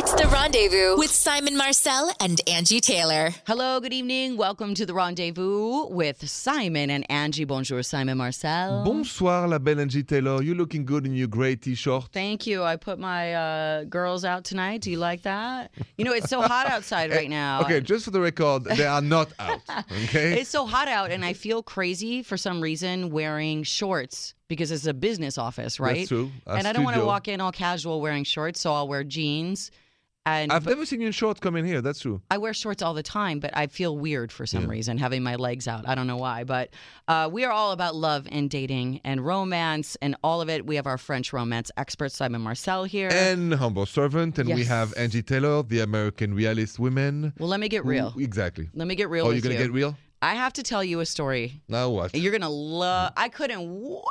It's the rendezvous with Simon Marcel and Angi Taylor. Hello, good evening. Welcome to the rendezvous with Simon and Angi. Bonjour, Simon Marcel. Bonsoir, la belle Angi Taylor. You're looking good in your gray t-shirt. Thank you. I put my uh, girls out tonight. Do you like that? You know, it's so hot outside right now. Okay, just for the record, they are not out. Okay. It's so hot out, and I feel crazy for some reason wearing shorts because it's a business office, right? true. A and I don't want to walk in all casual wearing shorts, so I'll wear jeans. And I've never seen you in shorts come in here. That's true. I wear shorts all the time, but I feel weird for some Yeah. reason having my legs out. I don't know why, but uh, we are all about love and dating and romance and all of it. We have our French romance expert Simon Marcel here. And humble servant, and we have Angi Taylor, the American realist woman. well, let me get real. exactly. Let me get real Oh, you're gonna you. get real? I have to tell you a story. Now what? You're gonna love. I couldn't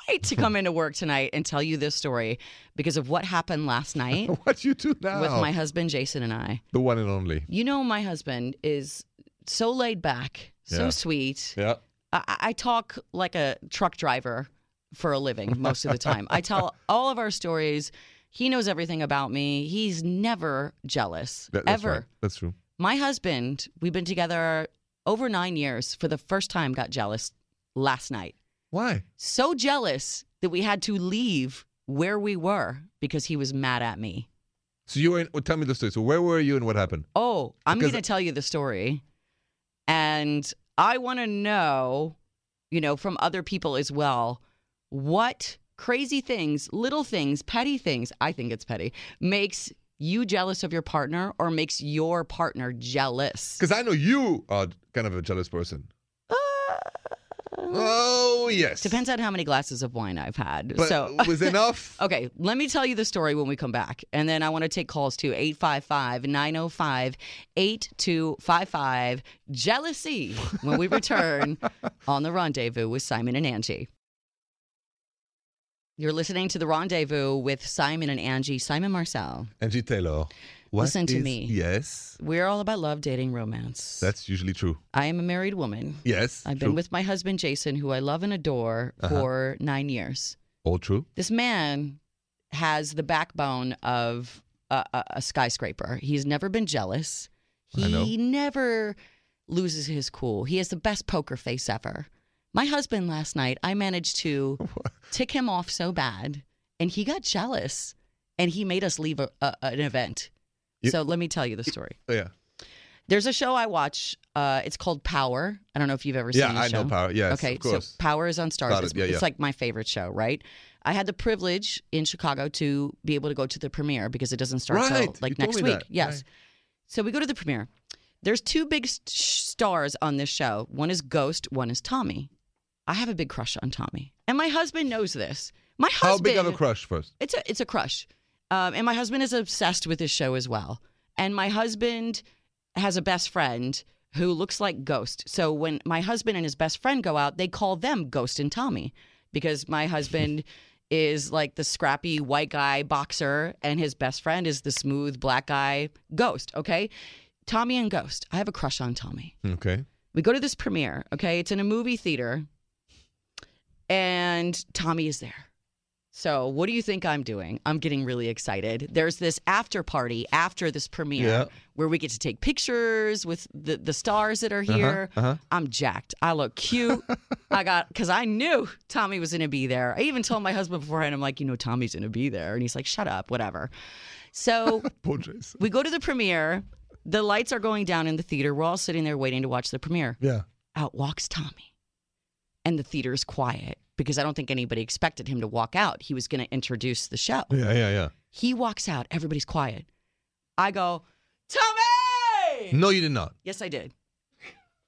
wait to come into work tonight and tell you this story because of what happened last night what you do now? with my husband Jason and I. the one and only. You know, my husband is so laid back, so Yeah. sweet. Yeah. I, I talk like a truck driver for a living most of the time. I tell all of our stories. He knows everything about me. He's never jealous, That- that's ever. right. That's true. My husband, we've been together over nine years, for the first time got jealous last night. Why? So jealous that we had to leave where we were because he was mad at me. So you were in. Well, tell me the story. So where were you and what happened? Oh, I'm going to tell you the story. And I want to know, you know, from other people as well, what crazy things, little things, petty things, I think it's petty, makes you jealous of your partner or makes your partner jealous. Because I know you are kind of a jealous person. Uh, Oh yes. depends on how many glasses of wine I've had. But so was enough. Okay, let me tell you the story when we come back. And then I want to take calls to 855 905 8255 Jealousy when we return on the rendezvous with Simon and Angi. You're listening to the rendezvous with Simon and Angi, Simon Marcel. Angi Taylor. what Listen to is- me. Yes, We're all about love, dating, romance. that's usually true. I am a married woman. Yes, I've true. been with my husband, Jason, who I love and adore, Uh-huh. for nine years. all true. this man has the backbone of a, a, a skyscraper. He's never been jealous. I know. He never loses his cool. He has the best poker face ever. My husband last night, I managed to tick him off so bad, and he got jealous, and he made us leave a, a, an event. You- so let me tell you the story. Oh, yeah, There's a show I watch. Uh, it's called Power. I don't know if you've ever yeah, seen the I show. know power. Yes, Okay, of course. so Power is on Starz. It. It's, Yeah, it's like my favorite show, right? I had the privilege in Chicago to be able to go to the premiere because it doesn't start till Right, you like told next week. that. Yes. Right. So we go to the premiere. There's two big s- stars on this show. One is Ghost, one is Tommy. I have a big crush on Tommy. And my husband knows this. My husband. How big of a crush first? it's a it's a crush, um, and my husband is obsessed with this show as well. And my husband has a best friend who looks like Ghost. So when my husband and his best friend go out, they call them Ghost and Tommy because my husband is like the scrappy white guy boxer, and his best friend is the smooth black guy Ghost. Okay, Tommy and Ghost. I have a crush on Tommy. Okay. We go to this premiere, okay? It's in a movie theater, and Tommy is there. So, what do you think I'm doing? I'm getting really excited. There's this after party after this premiere Yeah. where we get to take pictures with the, the stars that are here. Uh-huh. I'm jacked. I look cute. I got, because I knew Tommy was going to be there. I even told my husband beforehand, I'm like, you know, Tommy's going to be there. And he's like, shut up, whatever. So, we go to the premiere. The lights are going down in the theater. We're all sitting there waiting to watch the premiere Yeah. out walks Tommy. And the theater is quiet because I don't think anybody expected him to walk out. He was going to introduce the show. Yeah, yeah, yeah. He walks out, everybody's quiet. I go, Tommy! No, you did not. Yes, I did.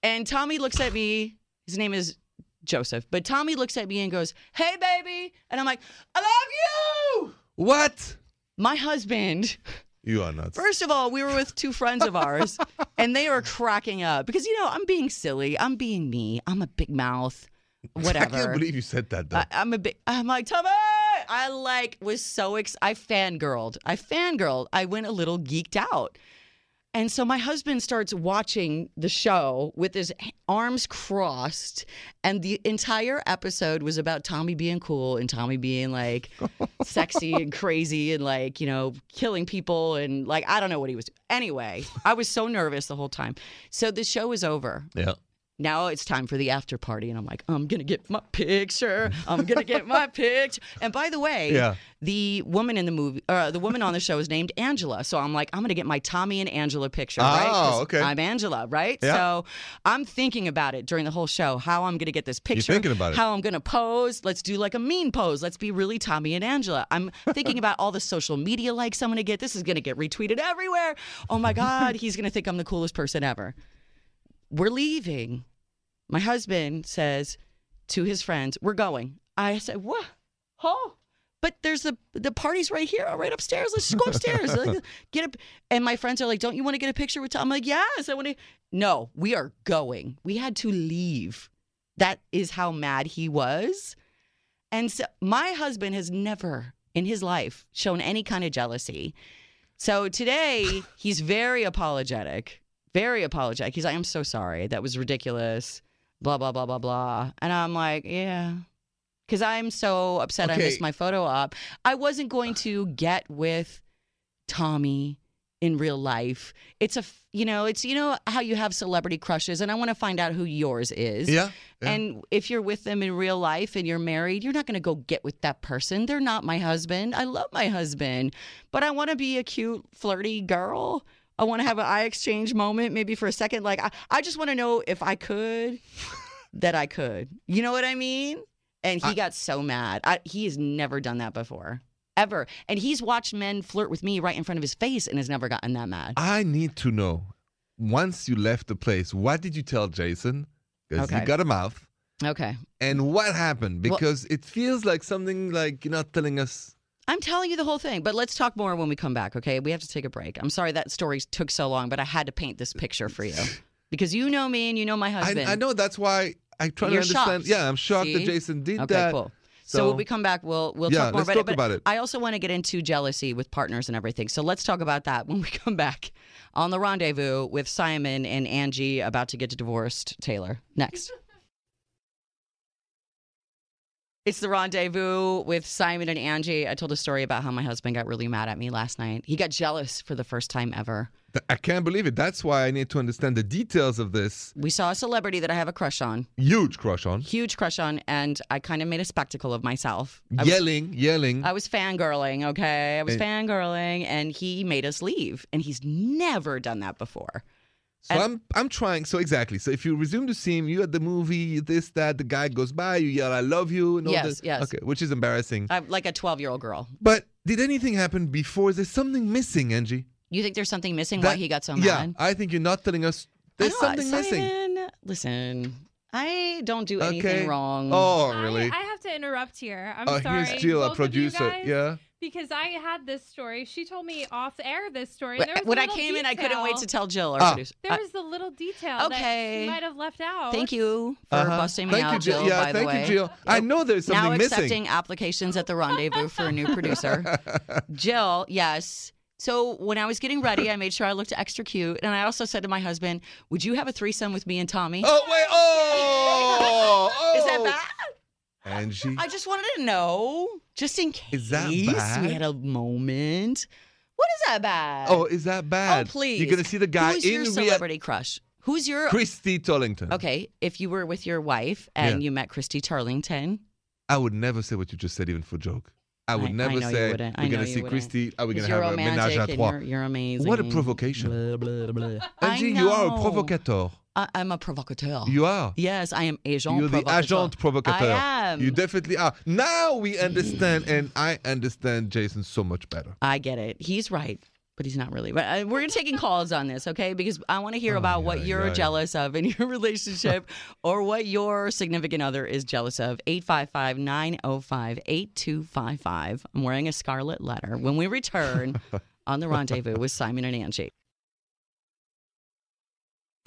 And Tommy looks at me. His name is Joseph, but Tommy looks at me and goes, Hey, baby. And I'm like, I love you. What? My husband, You are nuts. First of all, we were with two friends of ours, and they were cracking up because you know I'm being silly. I'm being me. I'm a big mouth. Whatever. I can't believe you said that though. I, I'm a big. I'm like Tommy. I like was so ex. I fangirled. I fangirled. I went a little geeked out. And so my husband starts watching the show with his arms crossed, and the entire episode was about Tommy being cool and Tommy being like sexy and crazy and like, you know, killing people and like, I don't know what he was. Anyway, I was so nervous the whole time. So the show is over. Yeah. Now it's time for the after party, and I'm like, I'm gonna get my picture. I'm gonna get my picture. And by the way, Yeah. the woman in the movie, uh, the woman on the show is named Angela. So I'm like, I'm gonna get my Tommy and Angela picture, right? 'Cause Oh, okay. I'm Angela, right? Yeah. So I'm thinking about it during the whole show, how I'm gonna get this picture. You're thinking about it. How I'm gonna pose. Let's do like a mean pose. Let's be really Tommy and Angela. I'm thinking about all the social media likes I'm gonna get. This is gonna get retweeted everywhere. Oh my God, he's gonna think I'm the coolest person ever. We're leaving my husband says to his friends, "We're going." I said, "What? Oh." But there's the the party's right here, right upstairs. Let's just go upstairs. Get up. And my friends are like, "Don't you want to get a picture with Tom?" I'm like, "Yes, I want to." No, we are going. We had to leave. That is how mad he was. And so my husband has never in his life shown any kind of jealousy. So today he's very apologetic, very apologetic. He's like, I'm so sorry. That was ridiculous. Blah, blah, blah, blah, blah. And I'm like, yeah. Because I'm so upset I missed my photo op. I wasn't going to get with Tommy in real life. It's a you know, it's, you know, how you have celebrity crushes, and I want to find out who yours is. Yeah. yeah. And if you're with them in real life and you're married, you're not going to go get with that person. They're not my husband. I love my husband, but I want to be a cute, flirty girl. I want to have an eye exchange moment, maybe for a second. Like, I, I just want to know if I could, that I could. You know what I mean? And he I- got so mad. I, he has never done that before, ever. And he's watched men flirt with me right in front of his face and has never gotten that mad. I need to know. Once you left the place, what did you tell Jason? Because Okay. you got a mouth. Okay. And what happened? Well- Because it feels like something like you're not telling us. I'm telling you the whole thing, but let's talk more when we come back, okay? We have to take a break. I'm sorry that story took so long, but I had to paint this picture for you because you know me and you know my I, husband. I know that's why I try You're to understand. shocked. Yeah, I'm shocked See? that Jason did Okay, that. cool. So, So- when we come back, we'll we'll Yeah, talk more let's about talk it. About it. I also want to get into jealousy with partners and everything. So let's talk about that when we come back on the rendezvous with Simon and Angi about to get divorced. Taylor next. It's the rendezvous with Simon and Angi. I told a story about how my husband got really mad at me last night. He got jealous for the first time ever. I can't believe it. That's why I need to understand the details of this We saw a celebrity that I have a crush on, huge crush on. huge crush on, and I kind of made a spectacle of myself. I was, Yelling, yelling. I was fangirling, okay? I was And- fangirling, and he made us leave, and he's never done that before. So I'm I'm trying. So exactly. So if you resume the scene, you at the movie, this that the guy goes by, you yell "I love you" and all Yes, this. yes. Okay, which is embarrassing. I'm like a 12 year old girl. But did anything happen before? Is there something missing, Angi? You think there's something missing? why he got so mad? yeah. I think you're not telling us. There's know, something missing. Listen, I don't do anything Okay. wrong. Oh, really? I, have to interrupt here. I'm oh, sorry. here's Jill, a both of you producer. guys, Yeah. Because I had this story. She told me off air this story. And there was a when I little came in, I couldn't wait to detail- tell Jill, our Ah. producer. There was a little detail Okay. that she might have left out. thank you for Uh-huh. busting me thank out, you, Jill. Jill, Yeah, by the thank way. you, Jill. I know there's something now missing. accepting applications at the rendezvous for a new producer. Jill, yes. So when I was getting ready, I made sure I looked extra cute, and I also said to my husband, "Would you have a threesome with me and Tommy?" Oh wait! Oh, oh! Is that bad? Angi, I just wanted to know, just in case Is that we bad? had a moment. What is that bad? oh, is that oh, bad? Oh, please. You're gonna see the guy Who's in your celebrity crush? Who's your Christy Turlington. okay? If you were with your wife and Yeah. you met Christy Turlington, I would never say what you just said, even for joke. I would I- I never you say. We're gonna you see wouldn't. Christy. Are we gonna you're have a menage à trois? you're, you're amazing. What a provocation. Blah, blah, blah. I Angi, you are a provocateur. I, I'm a provocateur. You are. yes, I am agent provocateur. You're the agent provocateur. I am. You definitely are. Now we understand, and I understand Jason so much better. I get it. He's right, but he's not really. But uh, we're taking calls on this, okay? Because I want to hear Oh, about what you're yeah. jealous of in your relationship or what your significant other is jealous of. 855 905 8255. I'm wearing a scarlet letter. When we return on the rendezvous with Simon and Angi.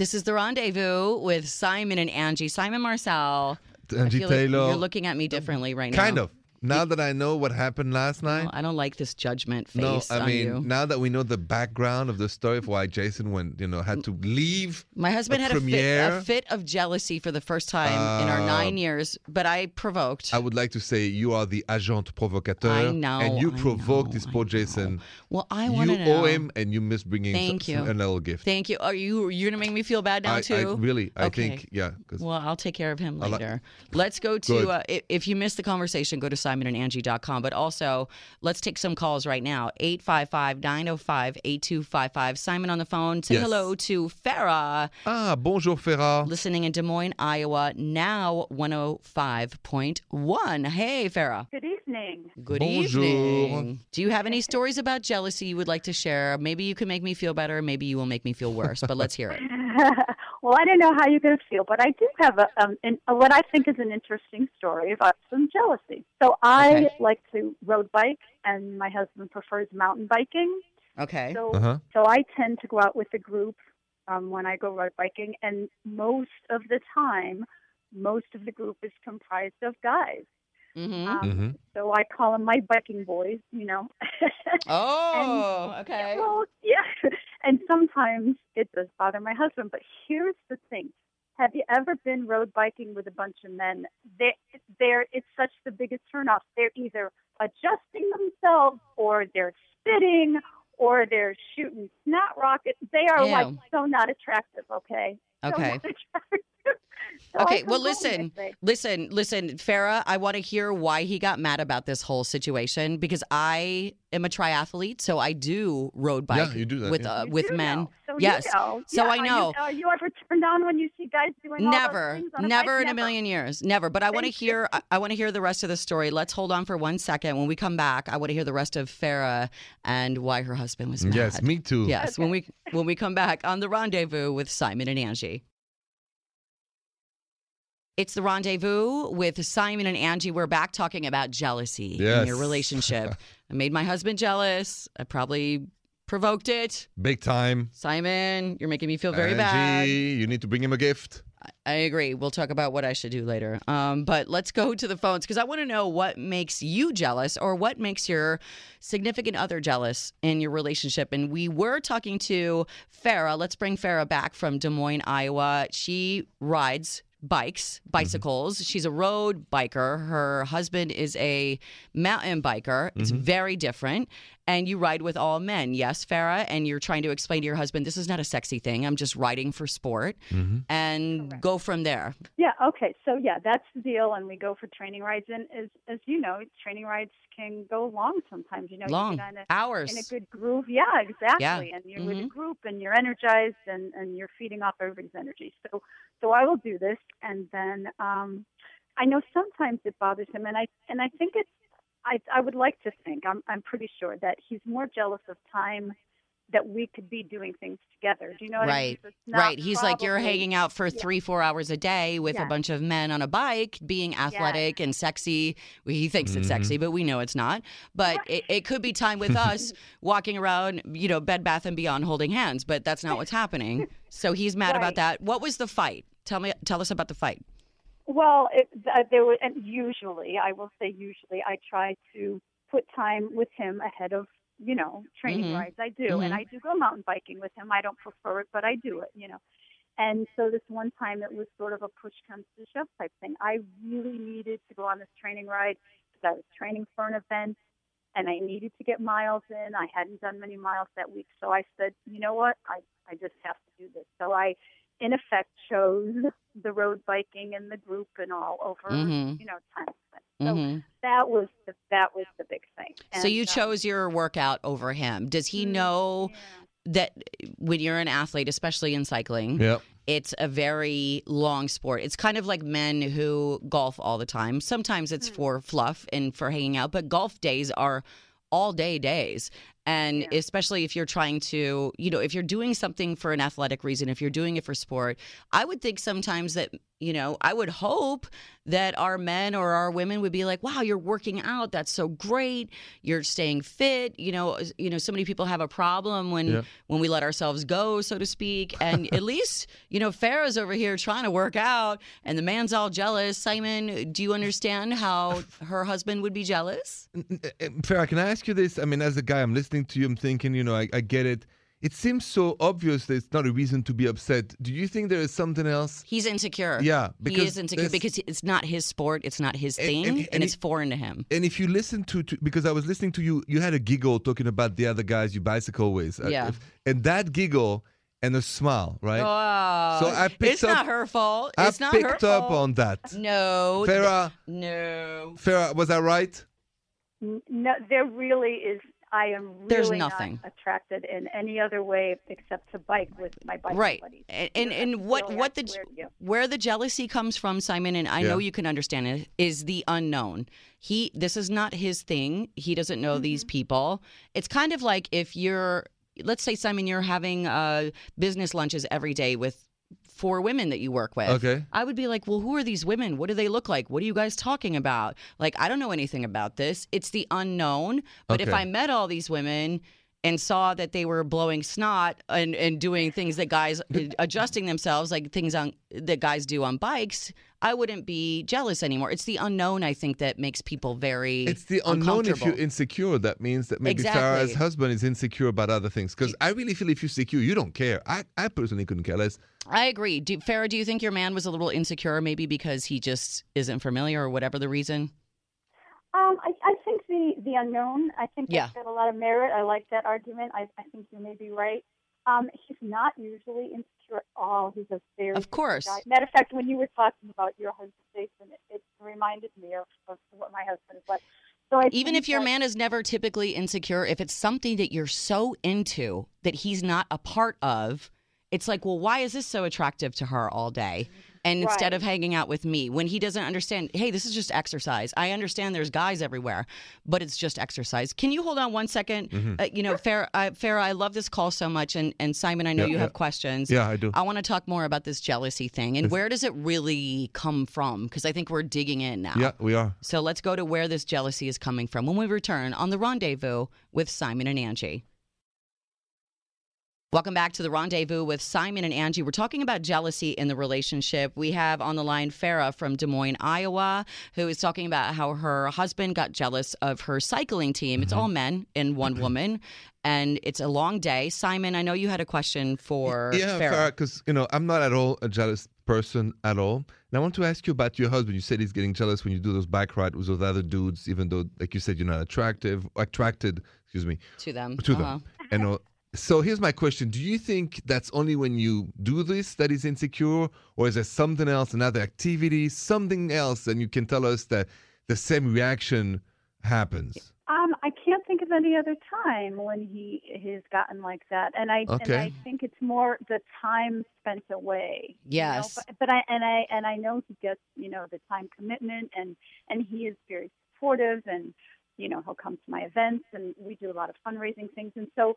This is the rendezvous with Simon and Angi. Simon Marcel. Angi feel like you're looking at me differently right now. kind of. Now that I know what happened last night. Well, I don't like this judgment face No, I on mean you. now that we know the background of the story of why Jason went, you know, had to leave. My husband had a fit, a fit of jealousy for the first time in our Uh, nine years, but I provoked. I would like to say you are the agent provocateur, I know, and you I provoked know, this poor. Jason. well, I want to know. owe him, and you miss bringing Thank you. a little gift. Thank you. Are you you're gonna make me feel bad now I, too? I really, I Okay. think, yeah, Well, I'll take care of him I like- later. let's go to, uh, if you missed the conversation, go to simonandangie.com. But also, let's take some calls right now 855 905 8255. Simon on the phone. Say Yes. hello to Farah, ah, bonjour Farah. listening in Des Moines, Iowa, now 105.1. Hey, Farah. Good evening. Good Bonjour. evening. Do you have any stories about jealousy you would like to share? Maybe you can make me feel better. Maybe you will make me feel worse, but let's hear it. well, I don't know how you're going to feel, but I do have a, um, an, a what I think is an interesting story about some jealousy. So I Okay. like to road bike, and my husband prefers mountain biking. Okay. So, Uh huh. so I tend to go out with a group um, when I go road biking, and most of the time, most of the group is comprised of guys. hmm Um, hmm So I call them my biking boys, you know. Oh, okay. Well, yeah. And sometimes it does bother my husband. But here's the thing: Have you ever been road biking with a bunch of men? They, they're it's such the biggest turnoff. They're either adjusting themselves, or they're spitting, or they're shooting snot rockets. They are like so not attractive. Okay. So Okay. So Okay, well, listen. Listen, listen, Farah, I want to hear why he got mad about this whole situation because I am a triathlete, so I do road bike Yeah, you do that, with yeah. uh, You with do men. So Yes. You know. So Yeah, I are know. You, are you ever turned on when you see guys doing all those Never, things on a never bike? in a million years, never. But I want to hear. I, I want to hear the rest of the story. Let's hold on for one second. When we come back, I want to hear the rest of Farah and why her husband was mad. Yes, me too. Yes, when we when we come back on the rendezvous with Simon and Angi. It's the rendezvous with Simon and Angi. We're back talking about jealousy in your relationship. I made my husband jealous. I probably provoked it. Big time. Simon, you're making me feel very Angi, bad. you need to bring him a gift. I agree. We'll talk about what I should do later. Um, but let's go to the phones because I want to know what makes you jealous or what makes your significant other jealous in your relationship. And we were talking to Farah. Let's bring Farah back from Des Moines, Iowa. She rides bikes, mm-hmm. bicycles. She's a road biker. Her husband is a mountain biker. It's mm-hmm. very different. And you ride with all men. Yes, Farah. And you're trying to explain to your husband, this is not a sexy thing. I'm just riding for sport and go from there. Yeah. Okay. So yeah, that's the deal, and we go for training rides. And as as you know, training rides can go long sometimes. You know, Long you get on a, hours. in a good groove. Yeah, exactly. Yeah. And you're with a Mhm. group, and you're energized, and and you're feeding off everybody's energy. So so I will do this, and then um, I know sometimes it bothers him, and I and I think it's I I would like to think I'm I'm pretty sure that he's more jealous of time that we could be doing things together. Do you know what I mean? Right. So not Right. He's like, you're hanging out for three, four hours a day with a bunch of men on a bike, being athletic and sexy. He thinks it's sexy, mm-hmm. but we know it's not. But it, it could be time with us walking around, you know, Bed Bath and Beyond holding hands, but that's not what's happening. So he's mad about that. What was the fight? Tell me, tell us about the fight. Well, it, uh, there were, and usually, I will say usually, I try to put time with him ahead of, you know, training Mhm. rides. I do, Mhm. and I do go mountain biking with him. I don't prefer it, but I do it, you know. And so this one time, it was sort of a push comes to shove type thing. I really needed to go on this training ride because I was training for an event, and I needed to get miles in. I hadn't done many miles that week, so I said, you know what, I I just have to do this. So I in effect chose the road biking and the group and all over Mhm. you know time spent. So hmm that was the that was the big thing. So you um, chose your workout over him. Does he mm, know yeah. that when you're an athlete, especially in cycling, Yep. it's a very long sport. It's kind of like men who golf all the time. Sometimes it's Hmm. for fluff and for hanging out, but golf days are all day days. And Yeah. especially if you're trying to, you know, if you're doing something for an athletic reason, if you're doing it for sport, I would think sometimes that, you know, I would hope that our men or our women would be like, "Wow, you're working out. That's so great. You're staying fit." You know, you know, so many people have a problem when Yeah. when we let ourselves go, so to speak. And at least, you know, Farah's over here trying to work out, and the man's all jealous. Simon, do you understand how her husband would be jealous? Farah, can I ask you this? I mean, as a guy, I'm listening to you. I'm thinking, you know, I, I get it. It seems so obvious that it's not a reason to be upset. Do you think there is something else? He's insecure. Yeah, he is insecure because it's not his sport, it's not his And- thing, and- and, and it's he- foreign to him. And if you listen to, to because I was listening to you, you had a giggle talking about the other guys you bicycle with. Uh, Yeah. if- and that giggle and a smile, right? Oh, So I picked it's not her fault. I It's not her picked up on that. No, Farah, no. Farah, was I right? No, there really is. I am really There's not nothing. attracted in any other way except to bike with my bike Right. buddies. And and, and what really, what the you. where the jealousy comes from, Simon, and I know you can understand it, is the unknown. He this is not his thing. He doesn't know these people. It's kind of like if you're let's say Simon, you're having uh, business lunches every day with four women that you work with. Okay. I would be like, well, who are these women? What do they look like? What are you guys talking about? Like, I don't know anything about this. It's the unknown. But if I met all these women and saw that they were blowing snot and, and doing things that guys adjusting themselves, like things on that guys do on bikes, I wouldn't be jealous anymore. It's the unknown, I think, that makes people very It's the unknown if you're insecure. That means that maybe Exactly. Farah's husband is insecure about other things. Because I really feel if you're secure, you don't care. I, I personally couldn't care less. I agree. Do, Farah, do you think your man was a little insecure, maybe because he just isn't familiar or whatever the reason? Um, I, I think the unknown. I think Yeah. that's got a lot of merit. I like that argument. I, I think you may be right. Um, he's not usually insecure at all. He's a very Of course. guy. Matter of fact, when you were talking about your husband, Jason, it, it reminded me of, of what my husband is like. So I Even if your that- man is never typically insecure, if it's something that you're so into that he's not a part of, it's like, well, why is this so attractive to her all day? And instead of hanging out with me, when he doesn't understand, hey, this is just exercise. I understand there's guys everywhere, but it's just exercise. Can you hold on one second? Uh, you know, Farah, uh, Farah, I love this call so much. And, and Simon, I know Yeah, you yeah. have questions. Yeah, I do. I want to talk more about this jealousy thing and where does it really come from? Because I think we're digging in now. Yeah, we are. So let's go to where this jealousy is coming from when we return on the rendezvous with Simon and Angi. Welcome back to the rendezvous with Simon and Angi. We're talking about jealousy in the relationship. We have on the line Farah from Des Moines, Iowa, who is talking about how her husband got jealous of her cycling team. It's all men and one woman, and it's a long day. Simon, I know you had a question for yeah, Farah. because you know I'm not at all a jealous person at all. And I want to ask you about your husband. You said he's getting jealous when you do those bike rides with those other dudes, even though, like you said, you're not attractive, attracted. Excuse me, to them. to Uh-huh. them. And uh, so here's my question: Do you think that's only when you do this that is insecure, or is there something else, another activity, something else, and you can tell us that the same reaction happens? Um, I can't think of any other time when he he's gotten like that, and I and I think it's more the time spent away. you know, Yes. but, but I and I and I know he gets you know the time commitment, and and he is very supportive, and you know he'll come to my events, and we do a lot of fundraising things, and so.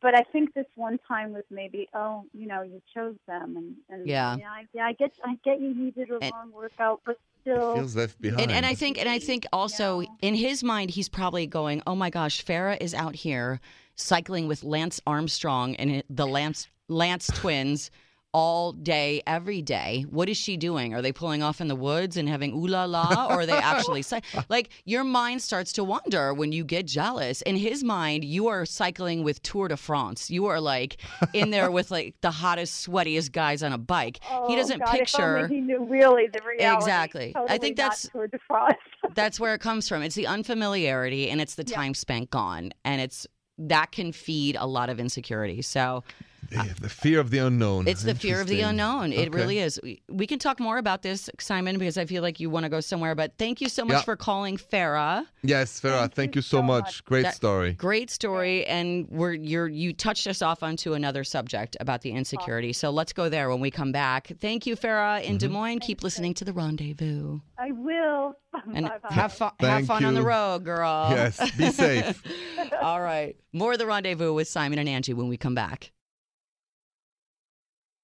But I think this one time was maybe, oh, you know, you chose them, and, and Yeah. yeah, I, yeah, I get, I get you needed a And- long workout, but still, Feels left behind. And, and I think and I think also No. in his mind he's probably going, "Oh my gosh, Farah is out here cycling with Lance Armstrong and the Lance Lance twins all day every day. What is she doing? Are they pulling off in the woods and having ooh la la or are they actually cy- like your mind starts to wander when you get jealous. In his mind, you are cycling with Tour de France. You are like in there with like the hottest sweatiest guys on a bike. he Oh, doesn't God, picture he knew really the reality. Exactly. I think that's- Tour de France. that's where it comes from. It's the unfamiliarity and it's the Yeah. time spent gone. And it's that can feed a lot of insecurity. So the, the fear of the unknown. it's the fear of the unknown. It Okay. really is. We, we can talk more about this, Simon, because I feel like you want to go somewhere. But thank you so much Yeah. for calling Farah. Yes, Farah, thank, Thank you you so, so much. much. Great That- story. Great story, and we're you're you touched us off onto another subject about the insecurity. So let's go there when we come back. Thank you, Farah in Des Mm-hmm. Moines. Keep listening to the rendezvous I will. and Bye-bye. have fun. Have Thank fun on the road, girl. Yes, be safe. All right. More of the rendezvous with Simon and Angi when we come back.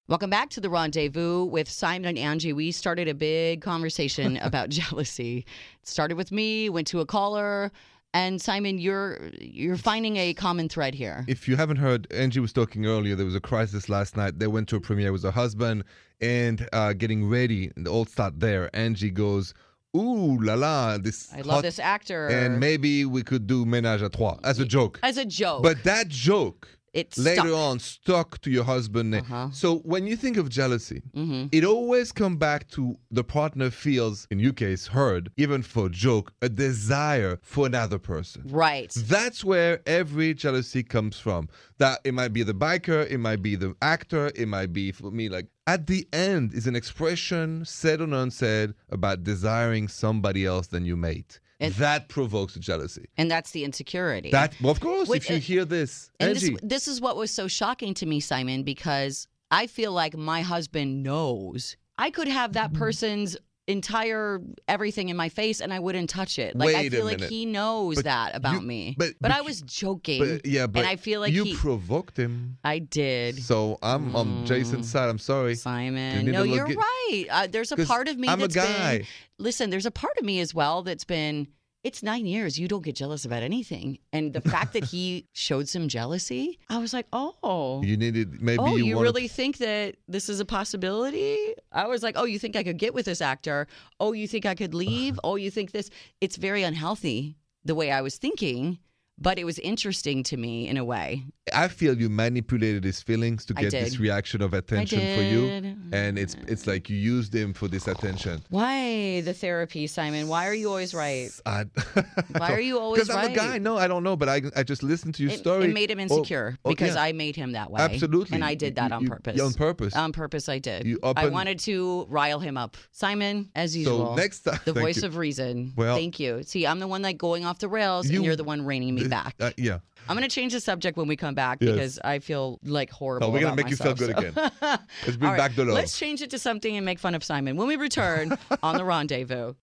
Welcome back to the rendezvous with Simon and Angi. We started a big conversation about jealousy. It started with me, went to a caller, and Simon, you're you're finding a common thread here. If you haven't heard, Angi was talking earlier. There was a crisis last night. They went to a premiere with her husband and uh, getting ready. And all start there. Angi goes, "Ooh la la, this I love this actor. and maybe we could do ménage à trois as a joke." as a joke, But that joke it later stuck. on stuck to your husband. Uh-huh. So when you think of jealousy, Mm-hmm. it always come back to the partner feels, in your case, heard, even for a joke, a desire for another person. Right. That's where every jealousy comes from. That it might be the biker, it might be the actor, it might be for me like at the end is an expression said or unsaid about desiring somebody else than you mate. And- that provokes jealousy. And that's the insecurity. That well, of course, Wait, if you uh, hear this, and this, Angi, this is what was so shocking to me, Simon, because I feel like my husband knows. I could have that Mm-hmm. person's entire everything in my face and I wouldn't touch it. Like I Wait a feel like he knows But that about you- me. but- but, but I was joking. but, yeah, but and I feel like you he provoked him. I did. So I'm on Jason's side. I'm sorry. Simon. need No, you're right. Uh, there's a part of me I'm a guy. been listen, there's a part of me as well that's been it's nine years. You don't get jealous about anything. And the fact that he showed some jealousy, I was like, oh. You needed maybe oh, you, you, really think that this is a possibility? I was like, oh, you think I could get with this actor? Oh, you think I could leave? oh, you think this? It's very unhealthy the way I was thinking, but it was interesting to me in a way. I feel you manipulated his feelings to get this reaction of attention for you, and it's it's like you used him for this attention. Why the therapy, Simon? Why are you always right? I, Why are you always right? Because I'm a guy. No, I don't know, but I I just listened to your It, story. it made him Oh, insecure oh, because yeah. I made him that way. Absolutely. And I did that You- on you- purpose. on purpose. On purpose, I did. You I wanted to rile him up. Simon, as usual. So next time- The voice you. of reason. Well- Thank you. See, I'm the one like going off the rails, You- and you're the one reining me back. Uh, yeah. I'm going to change the subject when we come back Yes. because I feel like horrible. No, we're gonna about make you feel good so- again. Let's bring All right, back the love. Let's change it to something and make fun of Simon when we return on the rendezvous.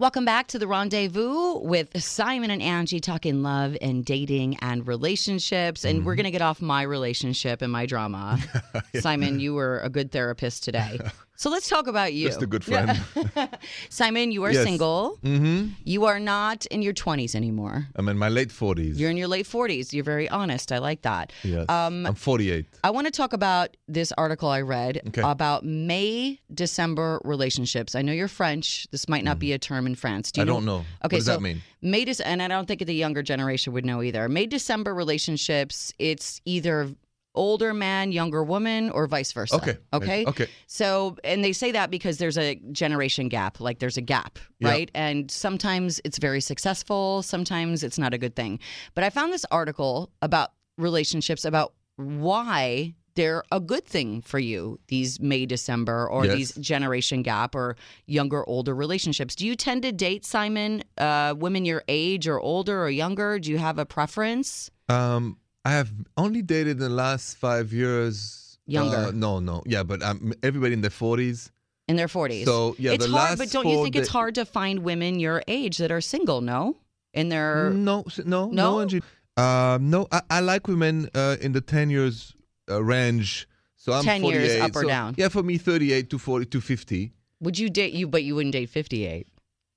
Welcome back to the rendezvous with Simon and Angi talking love and dating and relationships. And Mm-hmm. we're going to get off my relationship and my drama. Simon, you were a good therapist today. So let's talk about you. Just a good friend. Simon, you are Yes. single. mm-hmm. You are not in your 20s anymore. I'm in my late 40s. You're in your late 40s. You're very honest. I like that. yes. Um, I'm 48. I want to talk about this article I read Okay. about May December relationships. I know you're French. This might not be a term in France. Do you. I don't know. Okay, what does so that mean? May Dec- and I don't think the younger generation would know either. May December relationships. It's either older man, younger woman, or vice versa. Okay. Okay. Okay. So, and they say that because there's a generation gap, like there's a gap, Yeah. right? And sometimes it's very successful, sometimes it's not a good thing. But I found this article about relationships, about why they're a good thing for you, these May, December, or Yes. these generation gap or younger, older relationships. Do you tend to date, Simon, uh, women your age or older or younger? Do you have a preference? Um, I have only dated in the last five years. Younger. Uh, no, no. Yeah, but um, everybody in their 40s. In their 40s. So, yeah, it's the hard, last but don't you think it's hard to find women your age that are single? No, in their No, no, No? no. Um, no, I, I like women uh, in the 10 years uh, range. So I'm 10 years up or so- down? Yeah, for me, 38 to 40 to 50. would you date you, but you wouldn't date fifty eight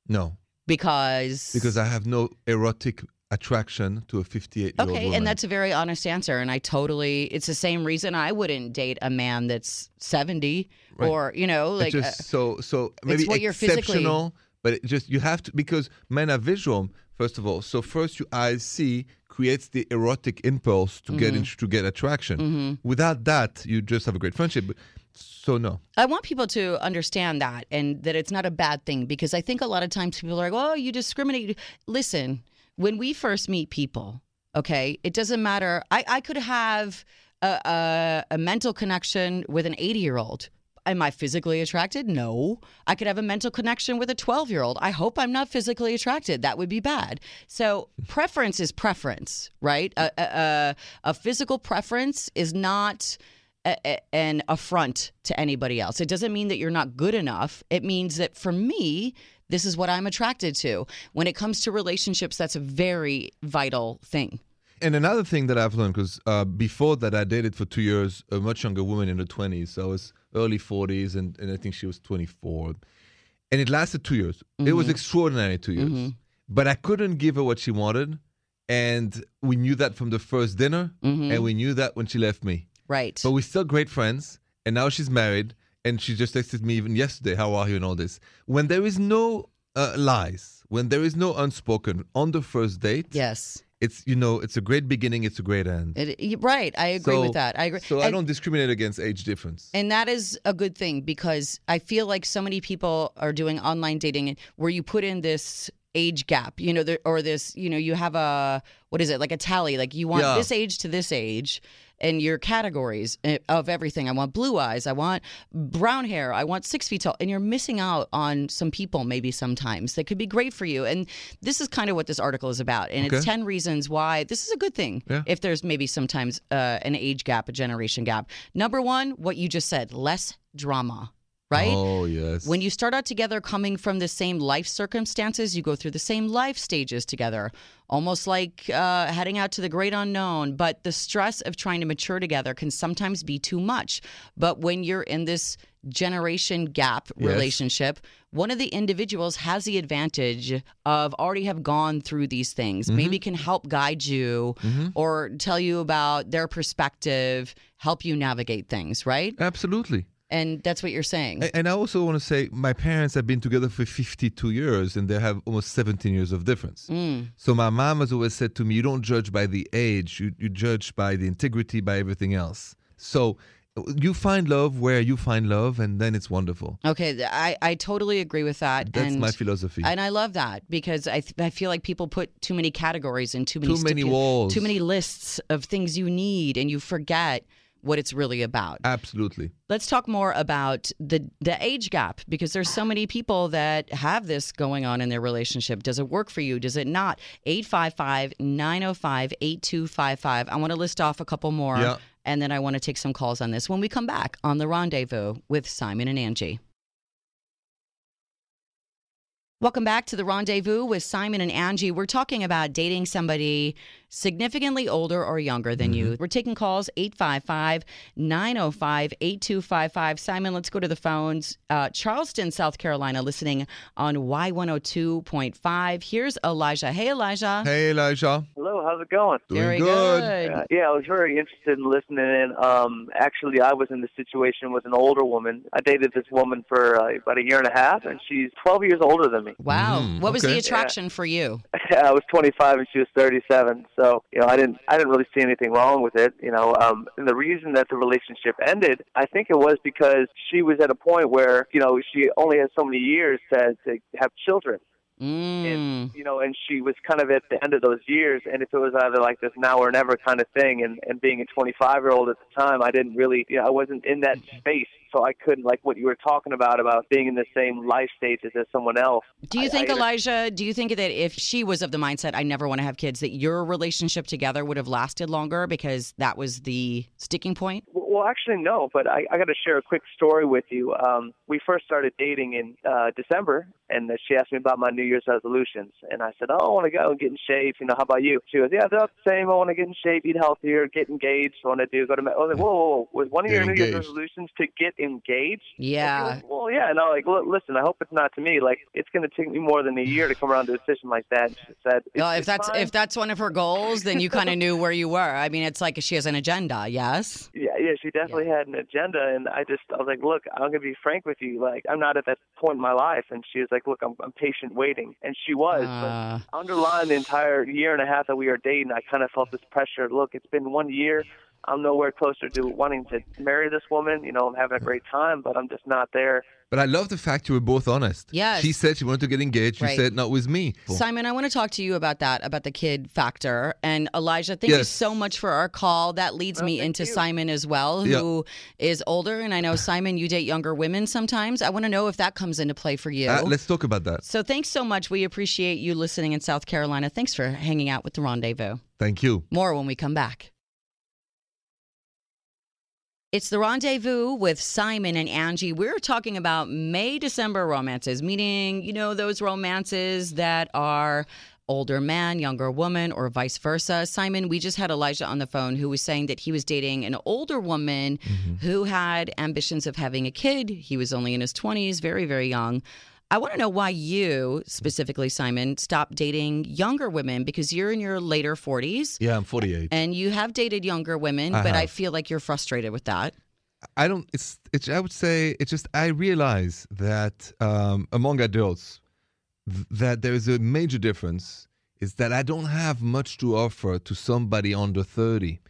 No, because because I have no erotic attraction to a 58 year old okay, woman. and that's a very honest answer, and I totally it's the same reason I wouldn't date a man that's seventy Right. or you know It's like uh, just so so maybe what exceptional, but it just you have to because men are visual first of all. So first your eyes see creates the erotic impulse to Mm-hmm. get in, to get attraction. Without that, you just have a great friendship. But, so no, I want people to understand that and that it's not a bad thing because I think a lot of times people are like, oh, you discriminate. Listen, when we first meet people, okay, it doesn't matter. I, I could have a, a, a mental connection with an 80 year old. Am I physically attracted? No. I could have a mental connection with a 12 year old. I hope I'm not physically attracted. That would be bad. So, preference is preference, right? A, a, a, physical preference is not an affront to anybody else. It doesn't mean that you're not good enough. It means that for me, this is what I'm attracted to. When it comes to relationships, that's a very vital thing. And another thing that I've learned, because uh, before that, I dated for two years a much younger woman in her 20s. So I was early 40s, and, and I think she was 24. And it lasted two years. It was mm-hmm. extraordinary two years. Mm-hmm. But I couldn't give her what she wanted. And we knew that from the first dinner, mm-hmm. and we knew that when she left me. Right. But we're still great friends. And now she's married, and she just texted me even yesterday, How are you? and all this. When there is no uh, lies, when there is no unspoken on the first date, yes. it's you know it's a great beginning it's a great end It, right. I agree So- with that. I agree. so i don't discriminate against age difference And that is a good thing because I feel like so many people are doing online dating where you put in this age gap, you know, there, or this, you know, you have a, what is it, like a tally, like you want Yeah. this age to this age and your categories eh, of everything. I want blue eyes, I want brown hair, I want six feet tall. And you're missing out on some people maybe sometimes that could be great for you. And this is kind of what this article is about. And it's 10 reasons why this is a good thing Yeah. if there's maybe sometimes uh, an age gap, a generation gap. Number one, what you just said, less drama, right? oh yes When you start out together coming from the same life circumstances, you go through the same life stages together, almost like uh, heading out to the great unknown. But the stress of trying to mature together can sometimes be too much. But when you're in this generation gap Yes. relationship, one of the individuals has the advantage of already have gone through these things, maybe can help guide you or tell you about their perspective, help you navigate things, right? absolutely And that's what you're saying. And i also want to say my parents have been together for 52 years and they have almost 17 years of difference Mm. so my mom has always said to me you don't judge by the age you, you judge by the integrity by everything else so you find love where you find love and then it's wonderful Okay, I, I totally agree with that. that's and, my philosophy And I love that because I, th- I feel like people put too many categories and too many Too many stipu- walls. too many lists of things you need, and you forget what it's really about. absolutely Let's talk more about the the age gap because there's so many people that have this going on in their relationship. Does it work for you? Does it not? 855-905-8255. I want to list off a couple more Yeah. and then I want to take some calls on this when we come back on the rendezvous with Simon and Angi. Welcome back to the rendezvous with Simon and Angi. We're talking about dating somebody significantly older or younger than you. We're taking calls 855 905 8255. Simon, let's go to the phones. Uh, Charleston, South Carolina, listening on Y102.5. Here's Elijah. Hey, Elijah. hey elijah Hello, how's it going? doing Very good, good. Uh, yeah, I was very interested in listening in. Um, actually, I was in the situation with an older woman. I dated this woman for uh, about a year and a half, and she's 12 years older than me. Wow. Mm, what was the attraction for you? I was 25 and she was 37. So, you know, I didn't, I didn't really see anything wrong with it. You know, um, and the reason that the relationship ended, I think it was because she was at a point where, you know, she only had so many years to to have children. Mm. and you know, and she was kind of at the end of those years. And if it was either like this now or never kind of thing, and and being a 25 year old at the time, I didn't really, you know, I wasn't in that space, so I couldn't like what you were talking about about being in the same life stages as someone else. Do you I- think, I- Elijah, do you think that if she was of the mindset, I never want to have kids, that your relationship together would have lasted longer because that was the sticking point? Well, actually, no. But I, I got to share a quick story with you. Um, we first started dating in uh, December, and uh, she asked me about my New Year's resolutions, and I said, "Oh, I want to go and get in shape. You know, how about you?" She goes, "Yeah, they're the same. I want to get in shape, eat healthier, get engaged. I want to do go to." ma-" I was like, "Whoa, whoa, whoa! Was one of Get your New Year's resolutions to get engaged?" Yeah. Goes, well, yeah, and I'm like, "Look, listen, I hope it's not to me. Like, it's going to take me more than a year to come around to a decision like that." She said, Well, if that's fine." if that's one of her goals, then you kind of knew where you were. I mean, it's like she has an agenda. Yes. Yeah, yeah, she definitely had an agenda, and I just, I was like, look, I'm gonna be frank with you, like, I'm not at that point in my life, and she was like, look, I'm, I'm patient waiting, and she was, Uh, but underlying the entire year and a half that we were dating, I kind of felt this pressure. Look, it's been one year. I'm nowhere closer to wanting to marry this woman. You know, I'm having a great time, but I'm just not there. But I love the fact you were both honest. Yes. She said she wanted to get engaged. You Right. said not with me. Simon, I want to talk to you about that, about the kid factor. And Elijah, thank you Yes. so much for our call. That leads Oh, me into you. Simon as well, Yeah. who is older. And I know, Simon, you date younger women sometimes. I want to know if that comes into play for you. Uh, let's talk about that. so thanks so much. We appreciate you listening in South Carolina. Thanks for hanging out with the rendezvous. Thank you. More when we come back. It's the rendezvous with Simon and Angi. We're talking about May December romances, meaning, you know, those romances that are older man, younger woman, or vice versa. Simon, we just had Elijah on the phone who was saying that he was dating an older woman mm-hmm. who had ambitions of having a kid. He was only in his 20s, very, very young. I want to know why you, specifically, Simon, stopped dating younger women because you're in your later 40s Yeah, I'm 48. and you have dated younger women, I but I feel like you're frustrated with that. I don't. It's. It's. I would say it's just. I realize that um, among adults, th- that there is a major difference. Is that I don't have much to offer to somebody under thirty.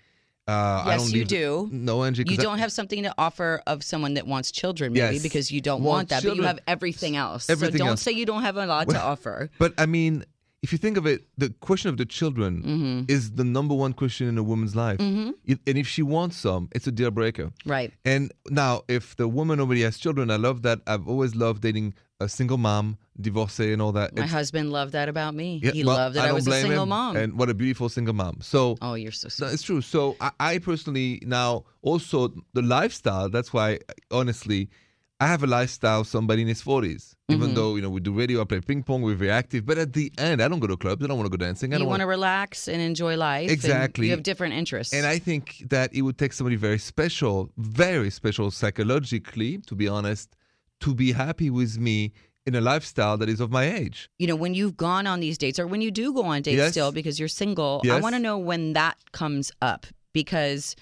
Uh, I Yes, don't you do. No, Angi. You I- don't have something to offer of someone that wants children, maybe Yes. because you don't Want want that, but you have everything else. Everything so don't else. say you don't have a lot to offer. But I mean, if you think of it, the question of the children Mm-hmm. is the number one question in a woman's life. It- and if she wants some, it's a deal breaker. Right. And now, if the woman already has children, I love that. I've always loved dating a single mom, divorcee, and all that. My It's- husband loved that about me. yeah, he well, loved that I, don't was a single him. mom. And what a beautiful single mom. So oh, you're so no, sweet. it's true. So I, I personally now also the lifestyle. That's why, honestly, I have a lifestyle. of Somebody in his 40s Mm-hmm. even though you know we do radio, I play ping pong, we're very active. But at the end, I don't go to clubs. I don't want to go dancing. I You don't want to relax and enjoy life. Exactly. you have different interests. And I think that it would take somebody very special, very special psychologically, to be honest, to be happy with me in a lifestyle that is of my age. you know, when you've gone on these dates or when you do go on dates Yes. still because you're single, I want to know when that comes up because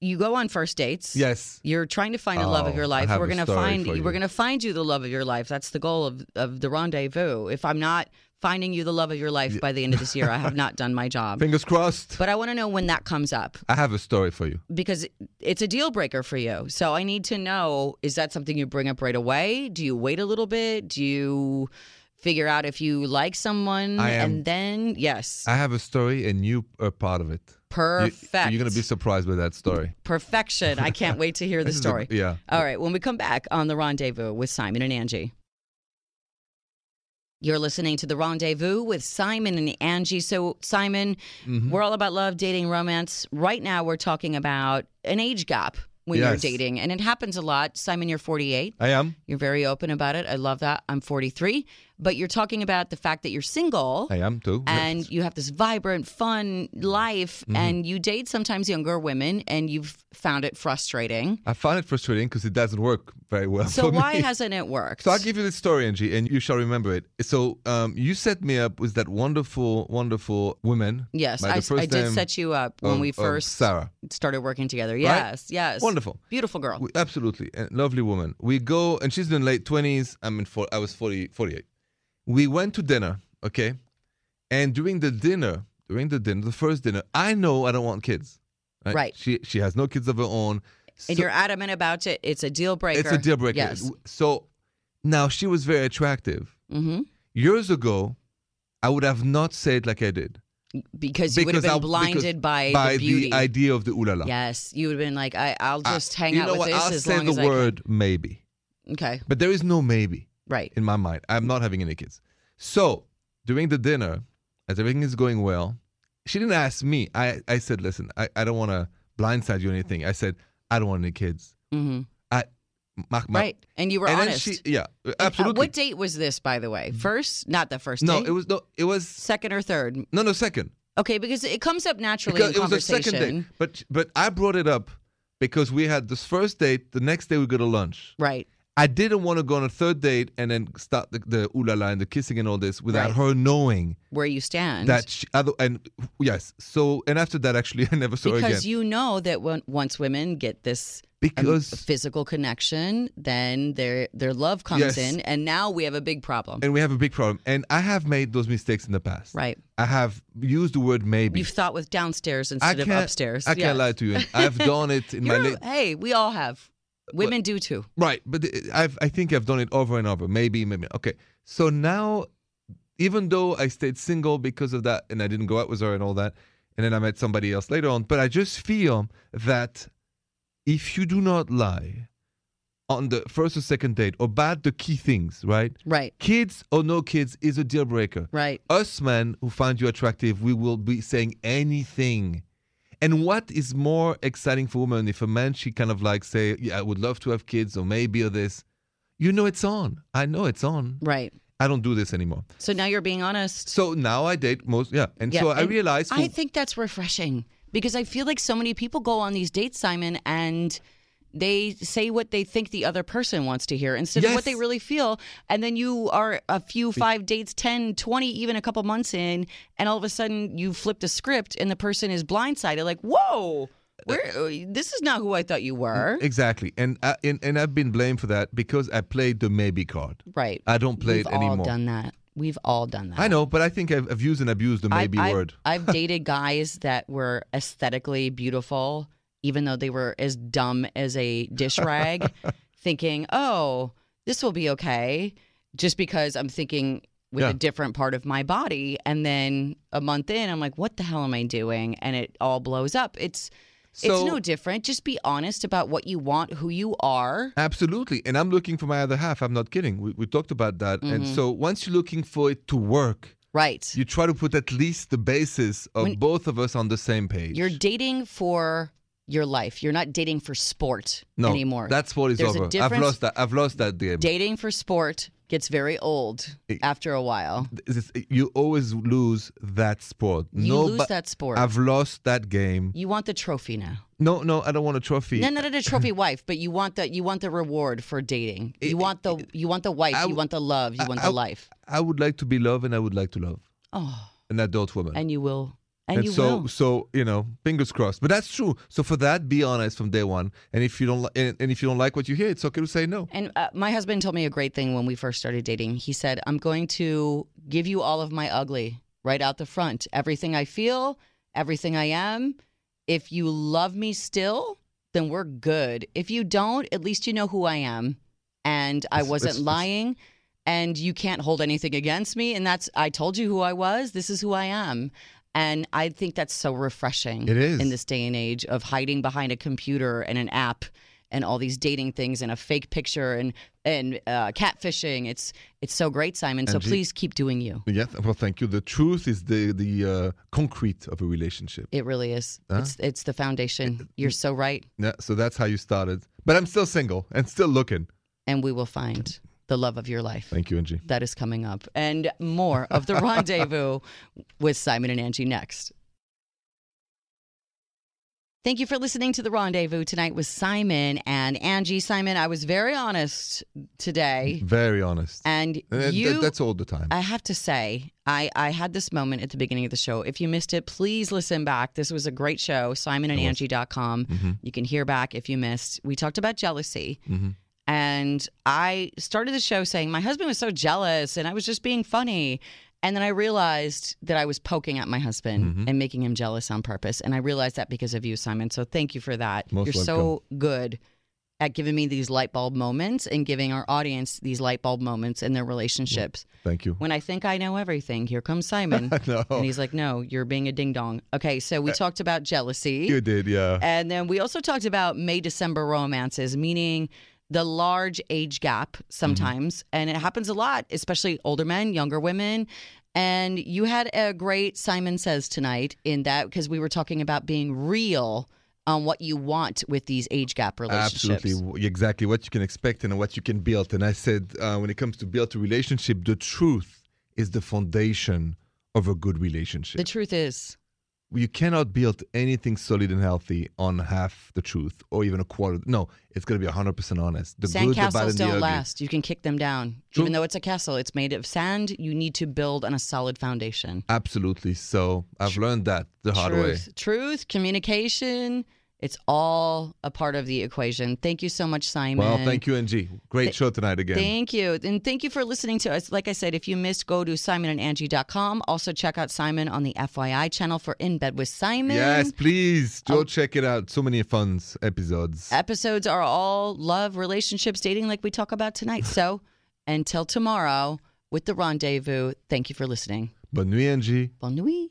you go on first dates. Yes. You're trying to find the love of Oh, your life. We're gonna find for we're you. gonna find you the love of your life. That's the goal of, of the rendezvous. If I'm not finding you the love of your life by the end of this year, I have not done my job. Fingers crossed. But I want to know when that comes up I have a story for you. because it's a deal breaker for you. So I need to know is that something you bring up right away? Do you wait a little bit? Do you figure out if you like someone I am- and then yes, I have a story, and you are part of it. You- perfect. You're going to be surprised by that story. perfection. I can't wait to hear the This is a- story. yeah. All right, when we come back on the rendezvous with Simon and Angi. You're listening to the rendezvous with Simon and Angi. So, Simon, Mm-hmm. we're all about love, dating, romance. Right now, we're talking about an age gap when you're dating, and it happens a lot. Simon, you're 48. I am. You're very open about it. I love that. I'm 43. But you're talking about the fact that you're single I am too. and Yes. you have this vibrant, fun life, Mm-hmm. and you date sometimes younger women, and you've found it frustrating. I find it frustrating because it doesn't work very well. So, why me. hasn't it worked? So I'll give you this story, Angi, and you shall remember it. So um, you set me up with that wonderful, wonderful woman. Yes, I, the I did set you up when of- we first Sarah. started working together. Yes, yes. Wonderful. Beautiful girl. We, absolutely, a lovely woman. We go, and she's in late twenties. I'm in. For, I was 40, 48. We went to dinner, okay, and during the dinner, during the dinner, the first dinner, I know I don't want kids. Right. She she has no kids of her own. and So- you're adamant about it. It's a deal breaker. It's a deal breaker. Yes. So now she was very attractive. hmm Years ago, I would have not said like I did. Because you would have been I- blinded by, by the beauty. idea of the ooh la la. yes, you would have been like, I, I'll I- just hang you out know with what? this I'll as say long the as word maybe, I can. Okay, but there is no maybe right. in my mind. I'm not having any kids. So during the dinner, as everything is going well, she didn't ask me. I, I said, listen, I, I don't want to blindside you or anything. I said, I don't want any kids. hmm I, my, my, right. And you were and honest. she, yeah, And, uh, absolutely. what date was this, by the way? First? Not the first no, date? it was no, it was second or third. no, no, second. Okay, because it comes up naturally Because in it was a conversation. second date. But but I brought it up because we had this first date. The next day we go to lunch. Right. I didn't want to go on a third date and then start the, the ooh la la and the kissing and all this without Right. her knowing Where you stand. that she, other, and yes. So and after that, actually, I never saw her again because you know that when, once women get this um, physical connection, then their their love comes Yes. in, and now we have a big problem. and we have a big problem. And I have made those mistakes in the past. right. I have used the word maybe. You've thought with downstairs instead of upstairs. I can't lie to you. I've done it in my late. hey, we all have. Women do too. Right, but I've I think I've done it over and over. Maybe, maybe. Okay, so now, even though I stayed single because of that, and I didn't go out with her and all that, and then I met somebody else later on, but I just feel that if you do not lie on the first or second date about the key things, right? Right. Kids or no kids is a deal breaker. Right. Us men who find you attractive, we will be saying anything. And what is more exciting for women if a man she kind of like say, yeah, I would love to have kids or maybe or this, you know it's on. I know it's on. Right. I don't do this anymore. So now you're being honest. So now I date most, yeah. And Yeah, so I realized. I think that's refreshing because I feel like so many people go on these dates, Simon, and they say what they think the other person wants to hear instead of what they really feel. And then you are a few, five dates, 10, 20, even a couple months in, and all of a sudden you flip the script and the person is blindsided like, whoa, where, uh, this is not who I thought you were. Mm, exactly. And, I, and and I've been blamed for that because I played the maybe card. Right. I don't play it anymore. We've it all done that. We've all done that. I know, but I think I've, I've used and abused the maybe I've, word. I've dated guys that were aesthetically beautiful, even though they were as dumb as a dish rag, thinking, oh, this will be okay, just because I'm thinking with Yeah. a different part of my body. And then a month in, I'm like, what the hell am I doing? And it all blows up. It's it's no different. Just be honest about what you want, who you are. Absolutely. And I'm looking for my other half. I'm not kidding. We, we talked about that. And Mm-hmm. so once you're looking for it to work, Right. you try to put at least the basis of When- both of us on the same page. You're dating for your life. You're not dating for sport no, anymore. That sport is There's over. I've lost that. I've lost that game. dating for sport gets very old It- after a while. This- You always lose that sport. You no, lose that sport. I've lost that game. you want the trophy now. No, no, I don't want a trophy. No, not a trophy wife, but you want the you want the reward for dating. You It- want the you want the wife. I you want the love. You I- want the w- life. I would like to be loved, and I would like to love Oh, an adult woman. and you will. And, you so, will. so you know, fingers crossed. But that's true. So for that, be honest from day one. And if you don't, li- and, and if you don't like what you hear, it's okay to say no. And uh, my husband told me a great thing when we first started dating. He said, "I'm going to give you all of my ugly right out the front. Everything I feel, everything I am. If you love me still, then we're good. If you don't, at least you know who I am, and I It's- wasn't it's- it's- lying." And you can't hold anything against me. And that's, I told you who I was. This is who I am. And I think that's so refreshing It is. in this day and age of hiding behind a computer and an app and all these dating things and a fake picture and and uh, catfishing. It's it's so great, Simon. So Angi- please keep doing you. Yes. Well, thank you. The truth is the the uh, concrete of a relationship. It really is. Huh? It's it's the foundation. You're so right, Yeah. So that's how you started. But I'm still single and still looking. and we will find the love of your life. Thank you, Angi. That is coming up, and more of the rendezvous with Simon and Angi next. Thank you for listening to the rendezvous tonight with Simon and Angi. Simon, I was very honest today, Very honest. and that- you. that's all the time. I have to say, I, I had this moment at the beginning of the show. If you missed it, please listen back. This was a great show, simonandangie.com. Mhm. You can hear back if you missed. We talked about jealousy. Mhm. And I started the show saying, My husband was so jealous and I was just being funny. And then I realized that I was poking at my husband Mm-hmm. and making him jealous on purpose. And I realized that because of you, Simon. So thank you for that. Most You're so good at giving me these light bulb moments and giving our audience these light bulb moments in their relationships. Thank you. When I think I know everything, here comes Simon. no, And he's like, No, you're being a ding dong. Okay, so we talked about jealousy. you did, yeah. And then we also talked about May December romances, meaning the large age gap sometimes. And it happens a lot, especially older men, younger women. And you had a great Simon Says tonight in that because we were talking about being real on what you want with these age gap relationships. Absolutely, exactly what you can expect and what you can build. And I said, uh, when it comes to build a relationship, the truth is the foundation of a good relationship. The truth is, you cannot build anything solid and healthy on half the truth or even a quarter. No, it's going to be 100% honest. The good, the bad, sandcastles and the don't last. You can kick them down. True. Even though it's a castle, it's made of sand. You need to build on a solid foundation. Absolutely. So I've learned that the hard way. truth, truth, communication. It's all a part of the equation. Thank you so much, Simon. Well, thank you, Angi. Great Th- show tonight again. Thank you. And thank you for listening to us. Like I said, if you missed, go to simonandangie.com. Also, check out Simon on the FYI channel for In Bed with Simon. yes, please. Go Oh. check it out. So many fun episodes. Episodes are all love, relationships, dating, like we talk about tonight. So until tomorrow with the rendezvous, thank you for listening. Bonne nuit, Angi. Bonne nuit.